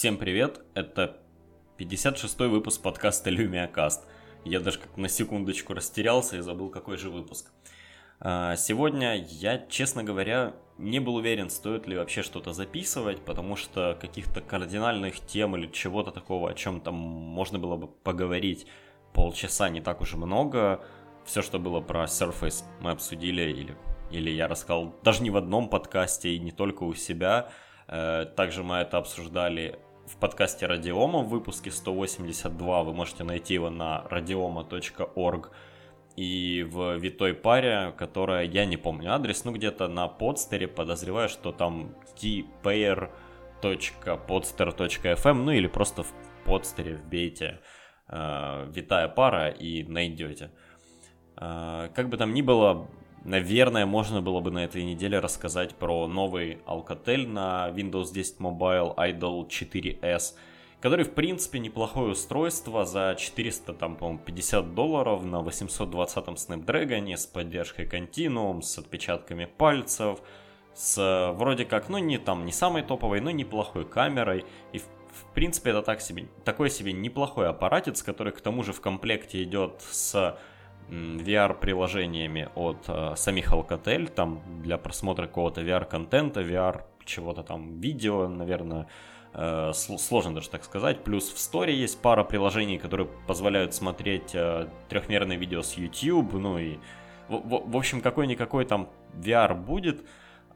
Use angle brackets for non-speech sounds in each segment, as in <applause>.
Всем привет, это 56-й выпуск подкаста Lumia Cast. Я даже как на секундочку растерялся и забыл, какой же выпуск. А, сегодня я, честно говоря, не был уверен, стоит ли вообще что-то записывать, потому что каких-то кардинальных тем или чего-то такого, о чем там можно было бы поговорить полчаса, не так уж и много. Все, что было про Surface, мы обсудили или, или я рассказал даже не в одном подкасте и не только у себя – Э, также мы это обсуждали в подкасте Радиома в выпуске 182. Вы можете найти его на radioma.org и в витой паре, которая, я не помню адрес, ну где-то на подстере, подозреваю, что там tpayer.podster.fm, ну или просто в подстере вбейте э, витая пара и найдете. Э, как бы там ни было, Наверное, можно было бы на этой неделе рассказать про новый Alcatel на Windows 10 Mobile Idol 4S, который, в принципе, неплохое устройство за 400, там, по-моему, 50 долларов на 820-м Snapdragon с поддержкой Continuum, с отпечатками пальцев, с вроде как, ну, не там, не самой топовой, но неплохой камерой. И, в, в принципе, это так себе, такой себе неплохой аппаратец, который, к тому же, в комплекте идет с VR-приложениями от э, самих Alcatel, там для просмотра какого-то VR-контента, VR чего-то там, видео, наверное, э, сложно даже так сказать. Плюс в Store есть пара приложений, которые позволяют смотреть э, трехмерное видео с YouTube, ну и в, в, в общем какой-никакой там VR будет,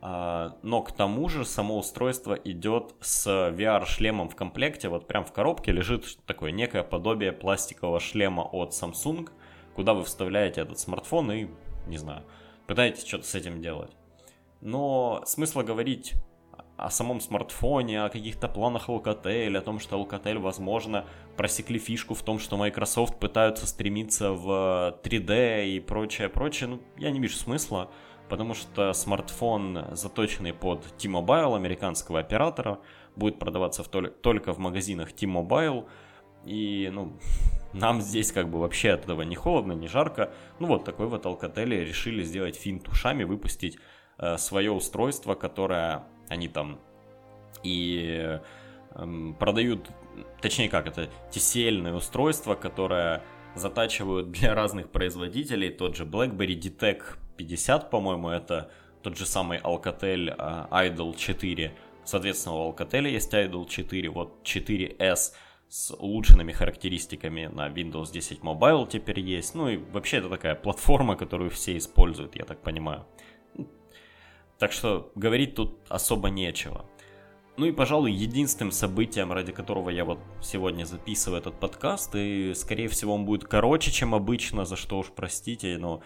э, но к тому же само устройство идет с VR-шлемом в комплекте, вот прям в коробке лежит такое некое подобие пластикового шлема от Samsung – куда вы вставляете этот смартфон и, не знаю, пытаетесь что-то с этим делать. Но смысла говорить о самом смартфоне, о каких-то планах Alcatel, о том, что Alcatel, возможно, просекли фишку в том, что Microsoft пытаются стремиться в 3D и прочее, прочее, ну, я не вижу смысла, потому что смартфон, заточенный под T-Mobile, американского оператора, будет продаваться в только в магазинах T-Mobile, и, ну, нам здесь как бы вообще от этого не холодно, не жарко. Ну вот такой вот Alcatel решили сделать финт ушами, выпустить э, свое устройство, которое они там и э, продают, точнее как, это TCL устройство, которое затачивают для разных производителей. Тот же BlackBerry DTEC 50, по-моему, это тот же самый Alcatel э, Idol 4. Соответственно, у Alcatel есть Idol 4, вот 4S с улучшенными характеристиками на Windows 10 Mobile теперь есть. Ну и вообще это такая платформа, которую все используют, я так понимаю. Так что говорить тут особо нечего. Ну и, пожалуй, единственным событием, ради которого я вот сегодня записываю этот подкаст, и, скорее всего, он будет короче, чем обычно, за что уж простите, но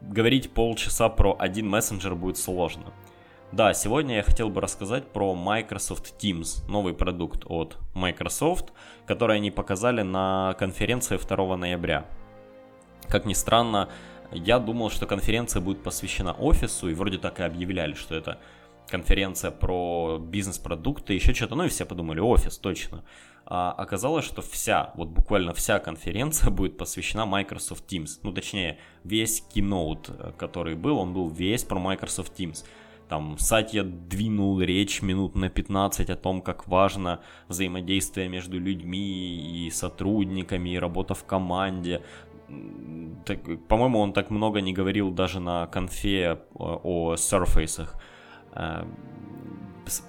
говорить полчаса про один мессенджер будет сложно. Да, сегодня я хотел бы рассказать про Microsoft Teams, новый продукт от Microsoft, который они показали на конференции 2 ноября. Как ни странно, я думал, что конференция будет посвящена офису, и вроде так и объявляли, что это конференция про бизнес-продукты, еще что-то, ну и все подумали, офис, точно. А оказалось, что вся, вот буквально вся конференция <laughs> будет посвящена Microsoft Teams. Ну, точнее, весь keynote, который был, он был весь про Microsoft Teams. Там Сатья двинул речь минут на 15 о том, как важно взаимодействие между людьми и сотрудниками, и работа в команде. Так, по-моему, он так много не говорил даже на конфе э, о Surface. Э,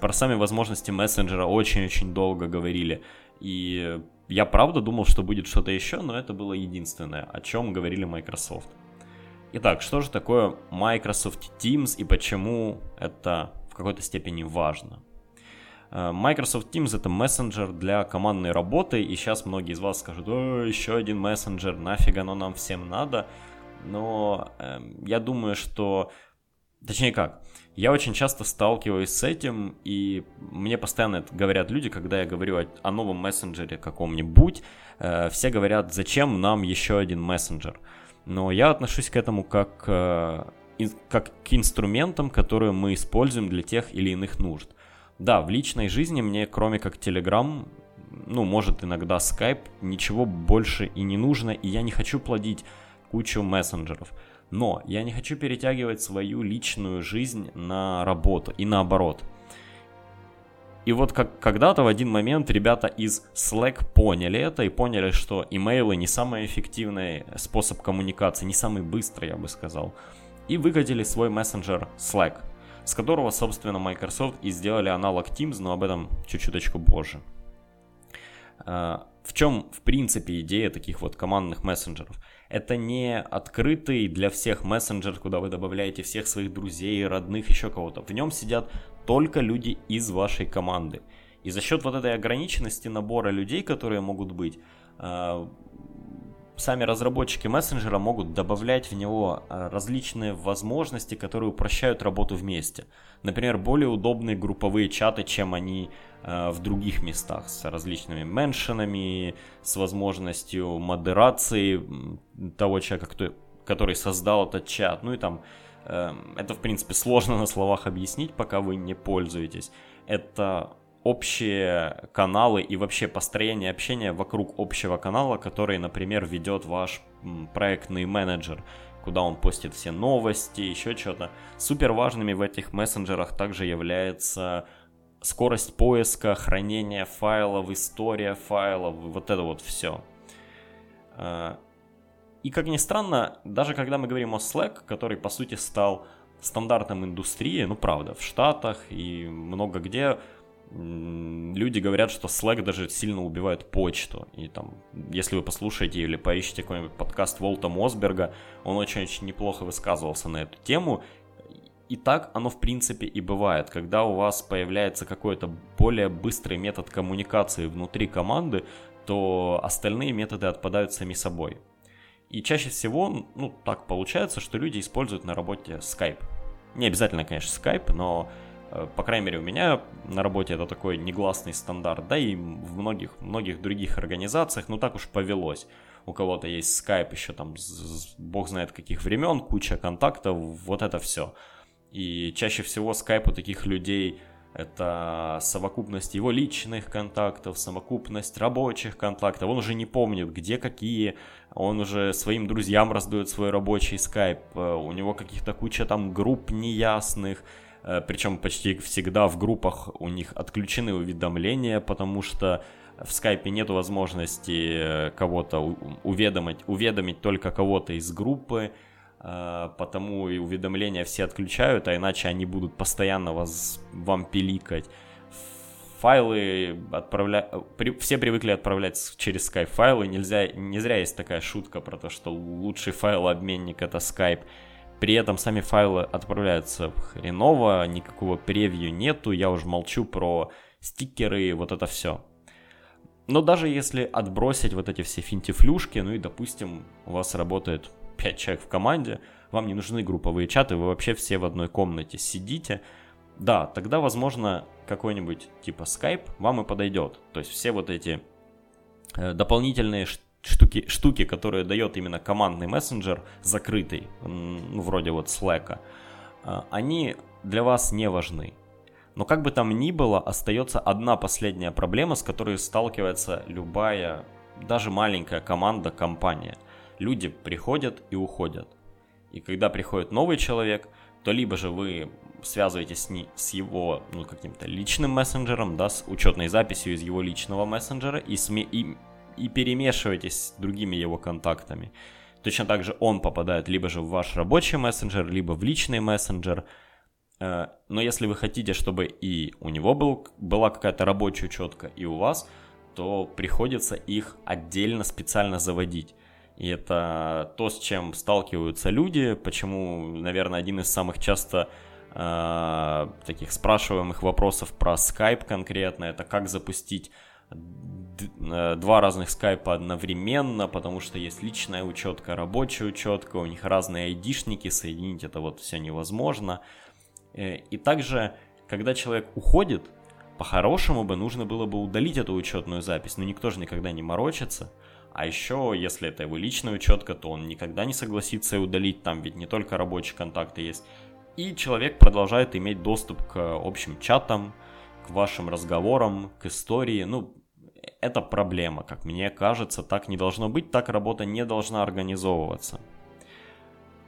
про сами возможности мессенджера очень-очень долго говорили. И я правда думал, что будет что-то еще, но это было единственное, о чем говорили Microsoft. Итак, что же такое Microsoft Teams и почему это в какой-то степени важно? Э, Microsoft Teams это мессенджер для командной работы, и сейчас многие из вас скажут, о, еще один мессенджер, нафиг оно нам всем надо. Но э, я думаю, что... Точнее как, я очень часто сталкиваюсь с этим, и мне постоянно это говорят люди, когда я говорю о, о новом мессенджере каком-нибудь, э, все говорят, зачем нам еще один мессенджер но я отношусь к этому как, э, как к инструментам, которые мы используем для тех или иных нужд. Да, в личной жизни мне, кроме как Telegram, ну, может иногда Skype, ничего больше и не нужно, и я не хочу плодить кучу мессенджеров. Но я не хочу перетягивать свою личную жизнь на работу и наоборот. И вот как когда-то в один момент ребята из Slack поняли это и поняли, что имейлы не самый эффективный способ коммуникации, не самый быстрый, я бы сказал. И выкатили свой мессенджер Slack, с которого, собственно, Microsoft и сделали аналог Teams, но об этом чуть-чуточку позже. А, в чем, в принципе, идея таких вот командных мессенджеров? Это не открытый для всех мессенджер, куда вы добавляете всех своих друзей, родных, еще кого-то. В нем сидят только люди из вашей команды. И за счет вот этой ограниченности набора людей, которые могут быть, а, сами разработчики мессенджера могут добавлять в него а, различные возможности, которые упрощают работу вместе. Например, более удобные групповые чаты, чем они а, в других местах, с различными меншинами, с возможностью модерации того человека, который создал этот чат. Ну и там это, в принципе, <laughs> сложно на словах объяснить, пока вы не пользуетесь. Это общие каналы и вообще построение общения вокруг общего канала, который, например, ведет ваш проектный менеджер, куда он постит все новости, еще что-то. Супер важными в этих мессенджерах также является скорость поиска, хранение файлов, история файлов, вот это вот все. И как ни странно, даже когда мы говорим о Slack, который по сути стал стандартом индустрии, ну правда, в Штатах и много где люди говорят, что Slack даже сильно убивает почту. И там, если вы послушаете или поищите какой-нибудь подкаст Волта Мосберга, он очень-очень неплохо высказывался на эту тему. И так оно в принципе и бывает, когда у вас появляется какой-то более быстрый метод коммуникации внутри команды, то остальные методы отпадают сами собой. И чаще всего, ну, так получается, что люди используют на работе Skype. Не обязательно, конечно, Skype, но Э, по крайней мере, у меня на работе это такой негласный стандарт, да и в многих, многих других организациях, ну так уж повелось. У кого-то есть Skype еще там, бог знает каких времен, куча контактов, вот это все. И чаще всего Skype у таких людей это совокупность его личных контактов, совокупность рабочих контактов. Он уже не помнит, где какие. Он уже своим друзьям раздает свой рабочий скайп. Э, у него каких-то куча там групп неясных. Э, Причем почти всегда в группах у них отключены уведомления, потому что в скайпе нет возможности э, кого-то уведомить, уведомить только кого-то из группы, потому и уведомления все отключают, а иначе они будут постоянно вас, вам пиликать. Файлы отправля... все привыкли отправлять через Skype файлы, нельзя, не зря есть такая шутка про то, что лучший файлообменник это Skype. При этом сами файлы отправляются хреново, никакого превью нету, я уже молчу про стикеры, вот это все. Но даже если отбросить вот эти все финтифлюшки, ну и, допустим, у вас работает 5 человек в команде, вам не нужны групповые чаты, вы вообще все в одной комнате сидите, да, тогда, возможно, какой-нибудь типа Skype вам и подойдет. То есть все вот эти э, дополнительные штуки, штуки, которые дает именно командный мессенджер, закрытый, ну, вроде вот Slack, а, они для вас не важны. Но как бы там ни было, остается одна последняя проблема, с которой сталкивается любая, даже маленькая команда, компания. Люди приходят и уходят. И когда приходит новый человек, то либо же вы связываетесь с, не, с его ну, каким-то личным мессенджером, да, с учетной записью из его личного мессенджера и, сме, и и перемешиваетесь с другими его контактами. Точно так же он попадает либо же в ваш рабочий мессенджер, либо в личный мессенджер. Э, но если вы хотите, чтобы и у него был, была какая-то рабочая учетка, и у вас, то приходится их отдельно специально заводить. И это то, с чем сталкиваются люди, почему, наверное, один из самых часто э, таких спрашиваемых вопросов про Skype конкретно, это как запустить Э, два разных скайпа одновременно, потому что есть личная учетка, рабочая учетка, у них разные айдишники, соединить это вот все невозможно. Э, и также, когда человек уходит, по-хорошему бы нужно было бы удалить эту учетную запись, но никто же никогда не морочится. А еще, если это его личная учетка, то он никогда не согласится удалить, там ведь не только рабочие контакты есть. И человек продолжает иметь доступ к общим чатам, к вашим разговорам, к истории. Ну, это проблема, как мне кажется, так не должно быть, так работа не должна организовываться.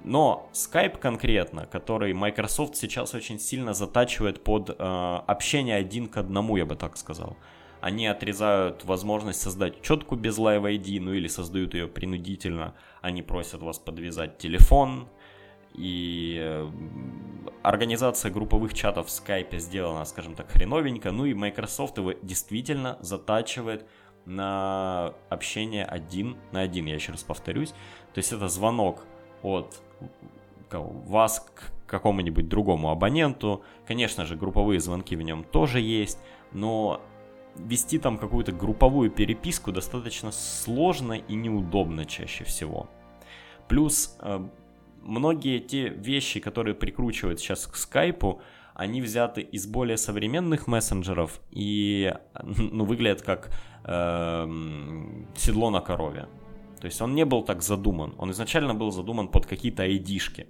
Но Skype конкретно, который Microsoft сейчас очень сильно затачивает под э, общение один к одному, я бы так сказал. Они отрезают возможность создать четку без Live ID, ну или создают ее принудительно. Они просят вас подвязать телефон. И э, организация групповых чатов в Skype сделана, скажем так, хреновенько. Ну и Microsoft его действительно затачивает на общение один на один, я еще раз повторюсь. То есть это звонок от вас к какому-нибудь другому абоненту. Конечно же, групповые звонки в нем тоже есть, но вести там какую-то групповую переписку достаточно сложно и неудобно чаще всего. Плюс э, многие те вещи, которые прикручивают сейчас к скайпу, они взяты из более современных мессенджеров и ну, выглядят как э, седло на корове. То есть он не был так задуман. Он изначально был задуман под какие-то айдишки.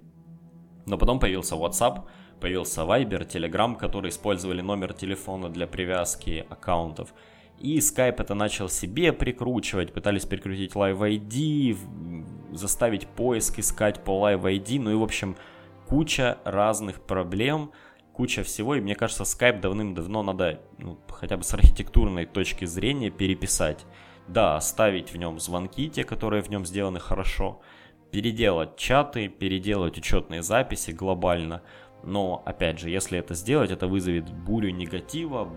Но потом появился WhatsApp, появился Viber, Telegram, которые использовали номер телефона для привязки аккаунтов. И Skype это начал себе прикручивать, пытались прикрутить Live ID, заставить поиск искать по Live ID, ну и в общем куча разных проблем, куча всего, и мне кажется Skype давным-давно надо ну, хотя бы с архитектурной точки зрения переписать. Да, оставить в нем звонки, те, которые в нем сделаны хорошо, переделать чаты, переделать учетные записи глобально. Но, опять же, если это сделать, это вызовет бурю негатива,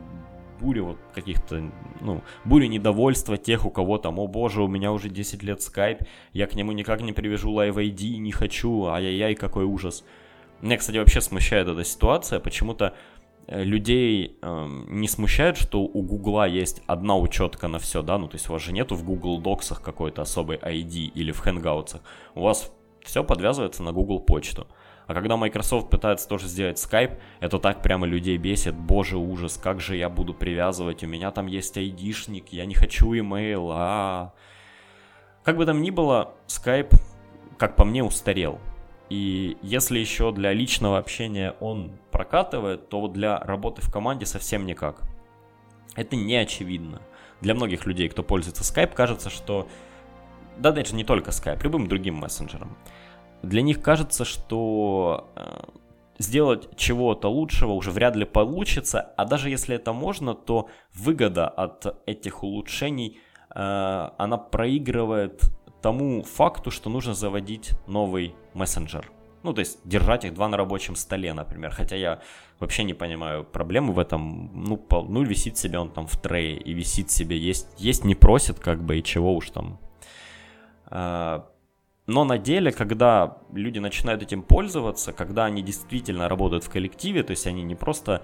бурю вот каких-то, ну, бурю недовольства тех, у кого там, о боже, у меня уже 10 лет скайп, я к нему никак не привяжу Live ID, не хочу, ай-яй-яй, какой ужас. Меня, кстати, вообще смущает эта ситуация, почему-то Э, людей э, не смущает, что у Гугла есть одна учетка на все, да, ну то есть у вас же нету в Google Docs какой-то особой ID или в Hangouts. У вас все подвязывается на Google почту. А когда Microsoft пытается тоже сделать Skype, это так прямо людей бесит. Боже, ужас, как же я буду привязывать? У меня там есть айдишник, я не хочу -а, -а. Как бы там ни было, Skype, как по мне, устарел. И если еще для личного общения он прокатывает, то вот для работы в команде совсем никак. Это не очевидно. Для многих людей, кто пользуется Skype, кажется, что... Да, даже не только Skype, любым другим мессенджером. Для них кажется, что э, сделать чего-то лучшего уже вряд ли получится, а даже если это можно, то выгода от этих улучшений, э, она проигрывает тому факту, что нужно заводить новый мессенджер. Ну, то есть держать их два на рабочем столе, например. Хотя я вообще не понимаю проблемы в этом. Ну, пол, ну висит себе он там в трее и висит себе. Есть, есть не просит, как бы, и чего уж там. А, но на деле, когда люди начинают этим пользоваться, когда они действительно работают в коллективе, то есть они не просто,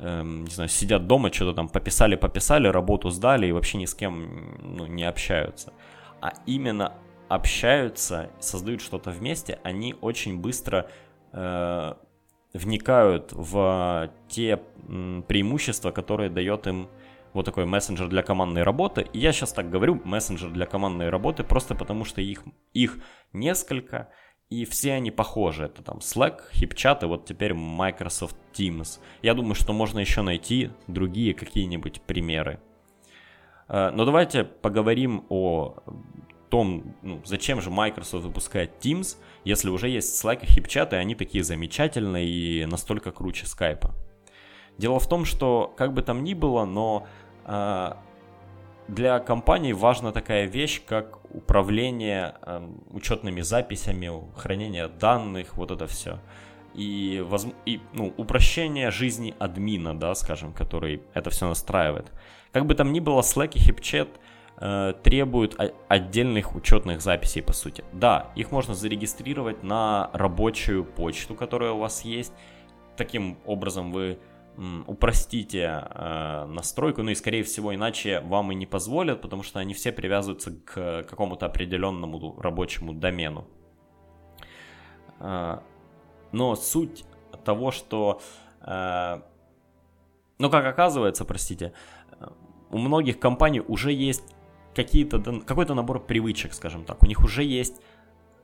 эм, не знаю, сидят дома, что-то там пописали, пописали, работу сдали и вообще ни с кем ну, не общаются. А именно общаются, создают что-то вместе, они очень быстро э, вникают в те преимущества, которые дает им вот такой мессенджер для командной работы. И я сейчас так говорю, мессенджер для командной работы, просто потому что их, их несколько, и все они похожи. Это там Slack, HipChat и вот теперь Microsoft Teams. Я думаю, что можно еще найти другие какие-нибудь примеры. Э, но давайте поговорим о том, ну, зачем же Microsoft выпускает Teams, если уже есть Slack и HipChat, и они такие замечательные и настолько круче Skype. Дело в том, что как бы там ни было, но для компании важна такая вещь, как управление э, учетными записями, хранение данных, вот это все. И, воз... и ну, упрощение жизни админа, да, скажем, который это все настраивает. Как бы там ни было, Slack и HipChat э, требуют отдельных учетных записей, по сути. Да, их можно зарегистрировать на рабочую почту, которая у вас есть. Таким образом вы упростите э, настройку, ну и скорее всего иначе вам и не позволят, потому что они все привязываются к какому-то определенному рабочему домену. Э, но суть того, что... Э, ну, как оказывается, простите, у многих компаний уже есть какие-то, какой-то набор привычек, скажем так. У них уже есть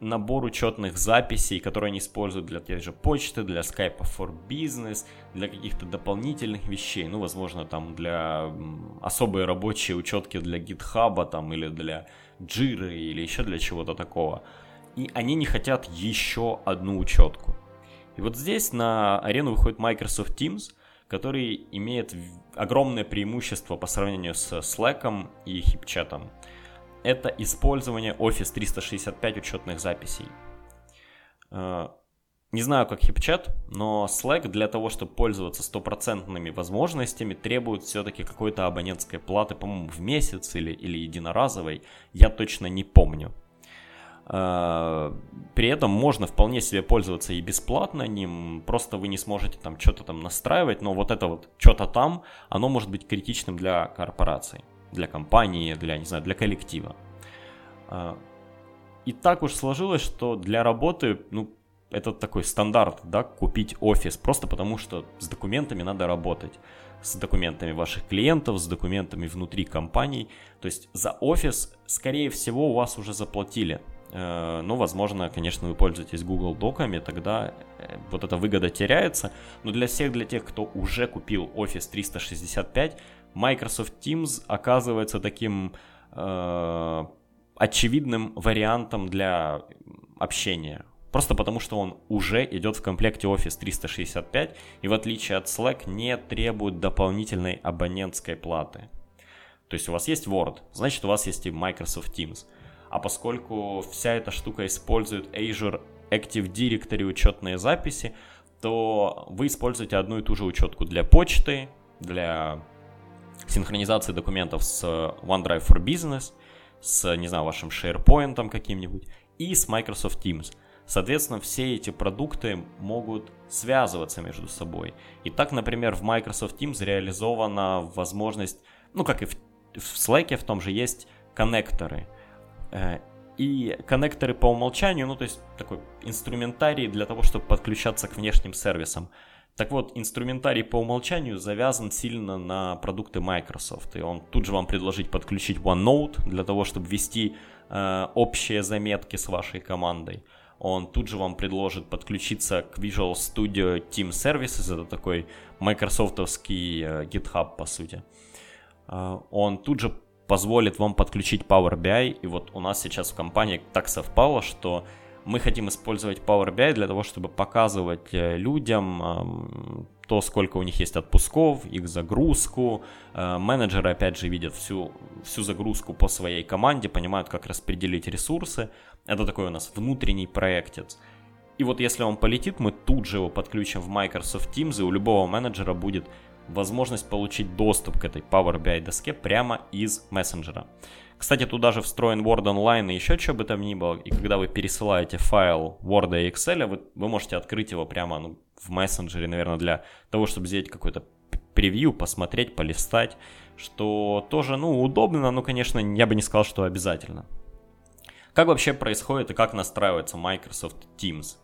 набор учетных записей, которые они используют для той же почты, для Skype for Business, для каких-то дополнительных вещей, ну, возможно, там для особые рабочие учетки для GitHub там или для Jira или еще для чего-то такого. и они не хотят еще одну учетку. И вот здесь на арену выходит Microsoft Teams, который имеет огромное преимущество по сравнению с Slack и HipChat. Это использование Office 365 учетных записей. Э, не знаю, как HipChat, но Slack для того, чтобы пользоваться стопроцентными возможностями, требует все-таки какой-то абонентской платы, по-моему, в месяц или, или единоразовой. Я точно не помню. А, при этом можно вполне себе пользоваться и бесплатно ним, просто вы не сможете там что-то там настраивать, но вот это вот что-то там, оно может быть критичным для корпорации, для компании, для, не знаю, для коллектива. А, и так уж сложилось, что для работы, ну, это такой стандарт, да, купить офис, просто потому что с документами надо работать. С документами ваших клиентов, с документами внутри компаний. То есть за офис, скорее всего, у вас уже заплатили. Э, ну, возможно, конечно, вы пользуетесь Google Доками, тогда э, вот эта выгода теряется. Но для всех, для тех, кто уже купил Office 365, Microsoft Teams оказывается таким э, очевидным вариантом для общения. Просто потому, что он уже идет в комплекте Office 365 и в отличие от Slack не требует дополнительной абонентской платы. То есть у вас есть Word, значит у вас есть и Microsoft Teams. А поскольку вся эта штука использует Azure Active Directory учетные записи, то вы используете одну и ту же учетку для почты, для синхронизации документов с OneDrive for Business, с, не знаю, вашим SharePoint каким-нибудь и с Microsoft Teams – Соответственно, все эти продукты могут связываться между собой. И так, например, в Microsoft Teams реализована возможность, ну как и в, в Slack в том же есть коннекторы. Э, и коннекторы по умолчанию, ну то есть такой инструментарий для того, чтобы подключаться к внешним сервисам. Так вот, инструментарий по умолчанию завязан сильно на продукты Microsoft. И он тут же вам предложит подключить OneNote для того, чтобы вести э, общие заметки с вашей командой он тут же вам предложит подключиться к Visual Studio Team Services, это такой майкрософтовский э, GitHub, по сути. Э, он тут же позволит вам подключить Power BI, и вот у нас сейчас в компании так совпало, что мы хотим использовать Power BI для того, чтобы показывать э, людям то, сколько у них есть отпусков, их загрузку. Менеджеры, опять же, видят всю, всю загрузку по своей команде, понимают, как распределить ресурсы. Это такой у нас внутренний проектец. И вот если он полетит, мы тут же его подключим в Microsoft Teams, и у любого менеджера будет возможность получить доступ к этой Power BI доске прямо из мессенджера. Кстати, туда же встроен Word Online и еще что бы там ни было. И когда вы пересылаете файл Word и Excel, вы, вы можете открыть его прямо ну, в мессенджере, наверное, для того, чтобы сделать какой-то превью, посмотреть, полистать, что тоже, ну, удобно, но, конечно, я бы не сказал, что обязательно. Как вообще происходит и как настраивается Microsoft Teams?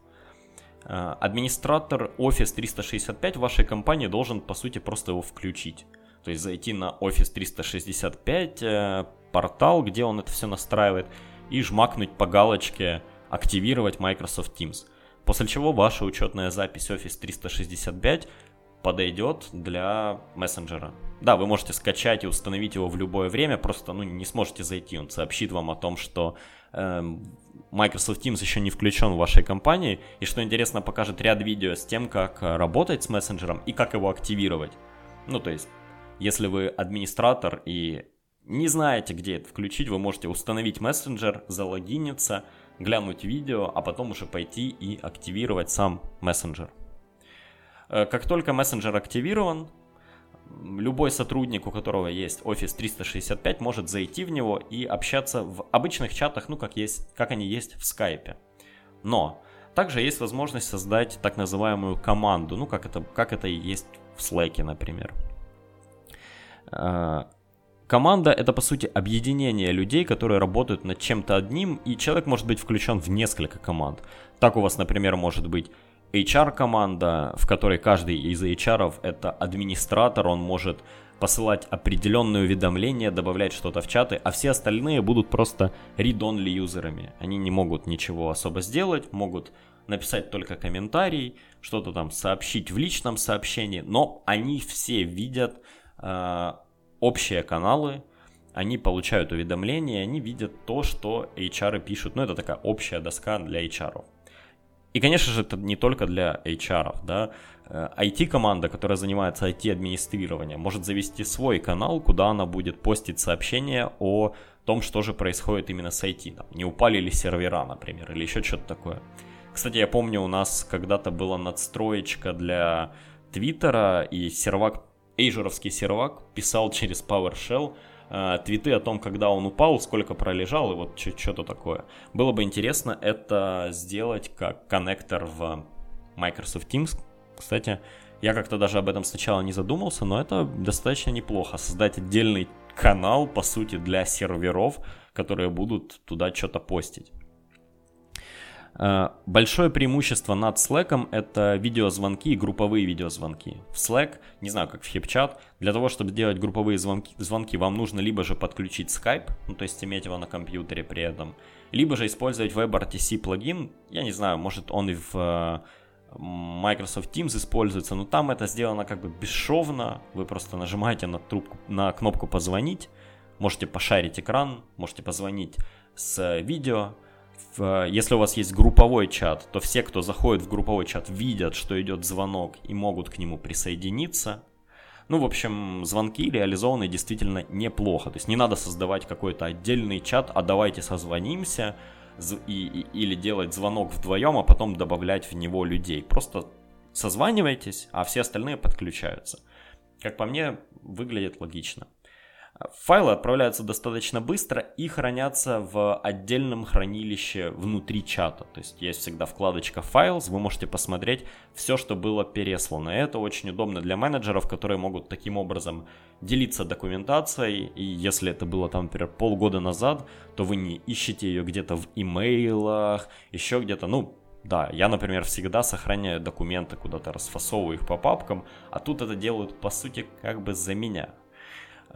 Э, администратор Office 365 в вашей компании должен, по сути, просто его включить. То есть зайти на Office 365 э, портал, где он это все настраивает, и жмакнуть по галочке «Активировать Microsoft Teams». После чего ваша учетная запись Office 365 подойдет для мессенджера. Да, вы можете скачать и установить его в любое время, просто ну, не сможете зайти. Он сообщит вам о том, что э, Microsoft Teams еще не включен в вашей компании. И что интересно, покажет ряд видео с тем, как работать с мессенджером и как его активировать. Ну, то есть, если вы администратор и не знаете, где это включить, вы можете установить мессенджер, залогиниться, глянуть видео, а потом уже пойти и активировать сам мессенджер. Э, как только мессенджер активирован, любой сотрудник, у которого есть Office 365, может зайти в него и общаться в обычных чатах, ну, как, есть, как они есть в Skype. Но также есть возможность создать так называемую команду, ну, как это, как это и есть в Slack, например. Э, команда это по сути объединение людей, которые работают над чем-то одним, и человек может быть включен в несколько команд. Так у вас, например, может быть HR-команда, в которой каждый из HR это администратор, он может посылать определенные уведомления, добавлять что-то в чаты, а все остальные будут просто read-only юзерами. Они не могут ничего особо сделать, могут написать только комментарий, что-то там сообщить в личном сообщении, но они все видят э, общие каналы, они получают уведомления, они видят то, что HR пишут. Ну, это такая общая доска для HR. И, конечно же, это не только для HR, да. IT-команда, э, которая занимается IT-администрированием, может завести свой канал, куда она будет постить сообщения о том, что же происходит именно с IT. Там, не упали ли сервера, например, или еще что-то такое. Кстати, я помню, у нас когда-то была надстроечка для Твиттера, и сервак, эйжеровский сервак писал через PowerShell э, твиты о том, когда он упал, сколько пролежал, и вот что-то такое. Было бы интересно это сделать как коннектор в Microsoft Teams. Кстати, я как-то даже об этом сначала не задумался, но это достаточно неплохо. Создать отдельный канал, по сути, для серверов, которые будут туда что-то постить. Э, большое преимущество над Slack это видеозвонки и групповые видеозвонки. В Slack, не знаю, как в HipChat, для того, чтобы делать групповые звонки, звонки, вам нужно либо же подключить Skype, ну то есть иметь его на компьютере при этом, либо же использовать WebRTC плагин. Я не знаю, может он и в э, Microsoft Teams используется, но там это сделано как бы бесшовно. Вы просто нажимаете на, трубку, на кнопку «Позвонить», можете пошарить экран, можете позвонить с видео, если у вас есть групповой чат, то все, кто заходит в групповой чат, видят, что идет звонок и могут к нему присоединиться. Ну, в общем, звонки реализованы действительно неплохо. То есть не надо создавать какой-то отдельный чат, а давайте созвонимся и, и, или делать звонок вдвоем, а потом добавлять в него людей. Просто созванивайтесь, а все остальные подключаются. Как по мне, выглядит логично. Файлы отправляются достаточно быстро и хранятся в отдельном хранилище внутри чата. То есть есть всегда вкладочка Files, вы можете посмотреть все, что было переслано. И это очень удобно для менеджеров, которые могут таким образом делиться документацией. И если это было там, например, полгода назад, то вы не ищете ее где-то в имейлах, еще где-то, ну, да, я, например, всегда сохраняю документы, куда-то расфасовываю их по папкам, а тут это делают, по сути, как бы за меня.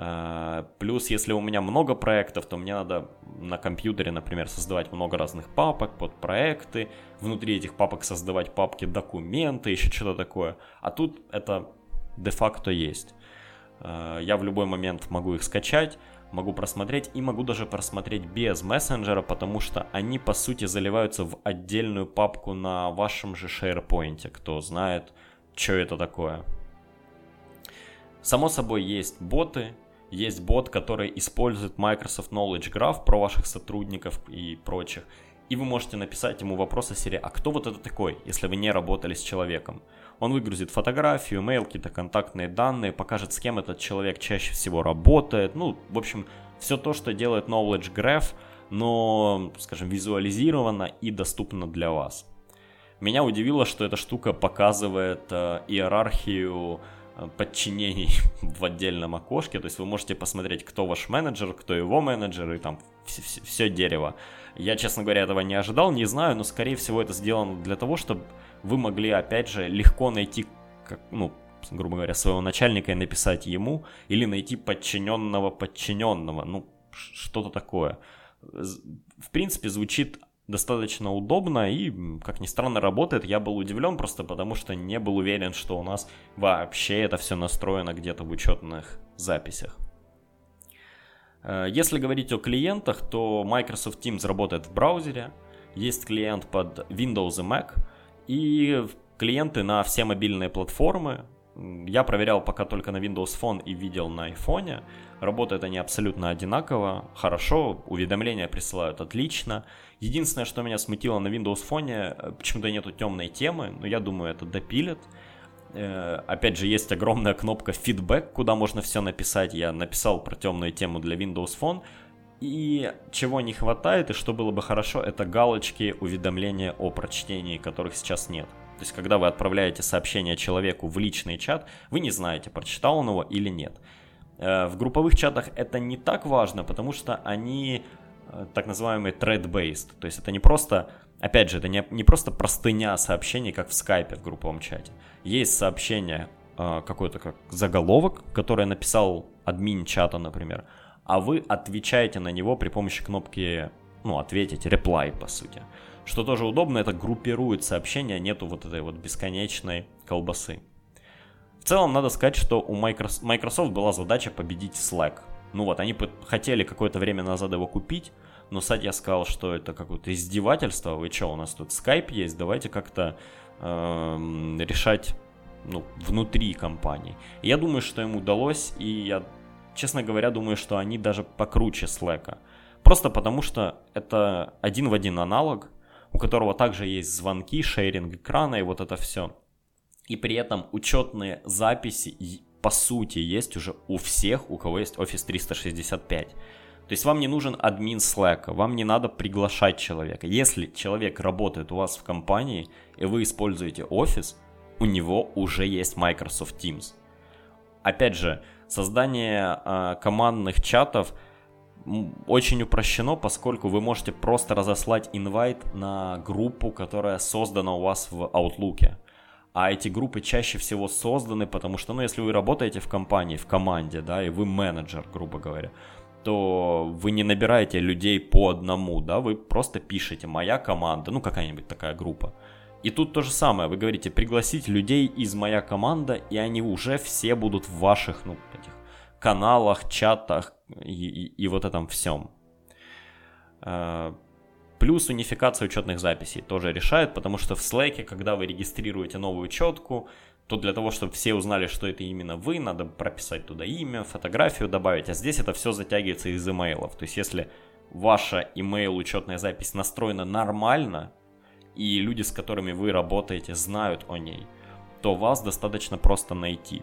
А, плюс, если у меня много проектов, то мне надо на компьютере, например, создавать много разных папок под проекты, внутри этих папок создавать папки документы, еще что-то такое. А тут это де-факто есть. А, я в любой момент могу их скачать, могу просмотреть и могу даже просмотреть без мессенджера, потому что они по сути заливаются в отдельную папку на вашем же SharePoint, кто знает, что это такое. Само собой есть боты, есть бот, который использует Microsoft Knowledge Graph про ваших сотрудников и прочих. И вы можете написать ему вопрос о серии, а кто вот это такой, если вы не работали с человеком? Он выгрузит фотографию, mail, какие-то контактные данные, покажет, с кем этот человек чаще всего работает. Ну, в общем, все то, что делает Knowledge Graph, но, скажем, визуализировано и доступно для вас. Меня удивило, что эта штука показывает э, иерархию подчинений <laughs> в отдельном окошке, то есть вы можете посмотреть, кто ваш менеджер, кто его менеджер, и там все, все, все дерево. Я, честно говоря, этого не ожидал, не знаю, но, скорее всего, это сделано для того, чтобы вы могли, опять же, легко найти, как, ну, грубо говоря, своего начальника и написать ему, или найти подчиненного подчиненного, ну, что-то такое. В принципе, звучит достаточно удобно и, как ни странно, работает. Я был удивлен просто потому, что не был уверен, что у нас вообще это все настроено где-то в учетных записях. Э, если говорить о клиентах, то Microsoft Teams работает в браузере, есть клиент под Windows и Mac, и клиенты на все мобильные платформы. Я проверял пока только на Windows Phone и видел на iPhone. Работают они абсолютно одинаково, хорошо, уведомления присылают отлично. Единственное, что меня смутило на Windows Phone, э, почему-то нету темной темы, но я думаю, это допилят. Э, опять же, есть огромная кнопка feedback, куда можно все написать. Я написал про темную тему для Windows Phone. И чего не хватает, и что было бы хорошо, это галочки уведомления о прочтении, которых сейчас нет. То есть, когда вы отправляете сообщение человеку в личный чат, вы не знаете, прочитал он его или нет. Э, в групповых чатах это не так важно, потому что они э, так называемые thread-based. То есть это не просто, опять же, это не, не просто простыня сообщений, как в скайпе в групповом чате. Есть сообщение, э, какой-то как заголовок, который написал админ чата, например, а вы отвечаете на него при помощи кнопки, ну, ответить, reply, по сути. Что тоже удобно, это группирует сообщения, нету вот этой вот бесконечной колбасы. Целом, надо сказать, что у Microsoft была задача победить Slack. Ну вот, они хотели какое-то время назад его купить, но Сатья сказал, что это какое-то издевательство. Вы что, у нас тут скайп есть, давайте как-то э, решать ну, внутри компании. Я думаю, что им удалось, и я, честно говоря, думаю, что они даже покруче Slack. Просто потому, что это один в один аналог, у которого также есть звонки, шейринг экрана и вот это все. И при этом учетные записи, по сути, есть уже у всех, у кого есть Office 365. То есть вам не нужен админ Slack, вам не надо приглашать человека. Если человек работает у вас в компании, и вы используете Office, у него уже есть Microsoft Teams. Опять же, создание э, командных чатов очень упрощено, поскольку вы можете просто разослать инвайт на группу, которая создана у вас в Outlook. А эти группы чаще всего созданы, потому что, ну, если вы работаете в компании, в команде, да, и вы менеджер, грубо говоря, то вы не набираете людей по одному, да, вы просто пишете «моя команда», ну какая-нибудь такая группа. И тут то же самое, вы говорите пригласить людей из «моя команда», и они уже все будут в ваших, ну, этих каналах, чатах и, и, и вот этом всем. Плюс унификация учетных записей тоже решает, потому что в Slack, когда вы регистрируете новую учетку, то для того, чтобы все узнали, что это именно вы, надо прописать туда имя, фотографию добавить, а здесь это все затягивается из имейлов. То есть если ваша email учетная запись настроена нормально, и люди, с которыми вы работаете, знают о ней, то вас достаточно просто найти.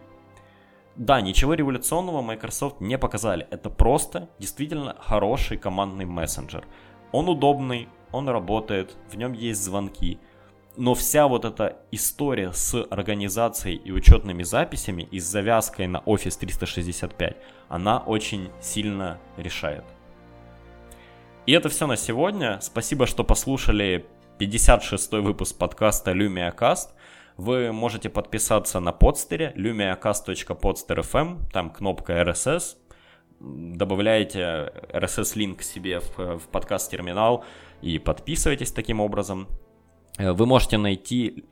Да, ничего революционного Microsoft не показали. Это просто действительно хороший командный мессенджер. Он удобный, он работает, в нем есть звонки – но вся вот эта история с организацией и учетными записями и с завязкой на Office 365, она очень сильно решает. И это все на сегодня. Спасибо, что послушали 56 выпуск подкаста LumiaCast. Вы можете подписаться на подстере lumiacast.podster.fm, там кнопка RSS. Добавляете RSS-линк себе в, в подкаст-терминал и подписывайтесь таким образом. Э, вы можете найти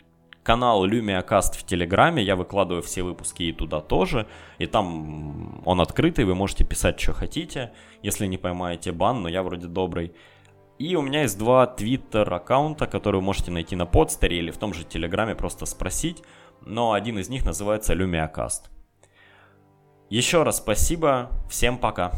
канал LumiaCast в Телеграме, я выкладываю все выпуски и туда тоже, и там он открытый, вы можете писать, что хотите, если не поймаете бан, но я вроде добрый. И у меня есть два твиттер аккаунта, которые вы можете найти на подстере или в том же Телеграме просто спросить, но один из них называется LumiaCast. Еще раз спасибо, всем пока.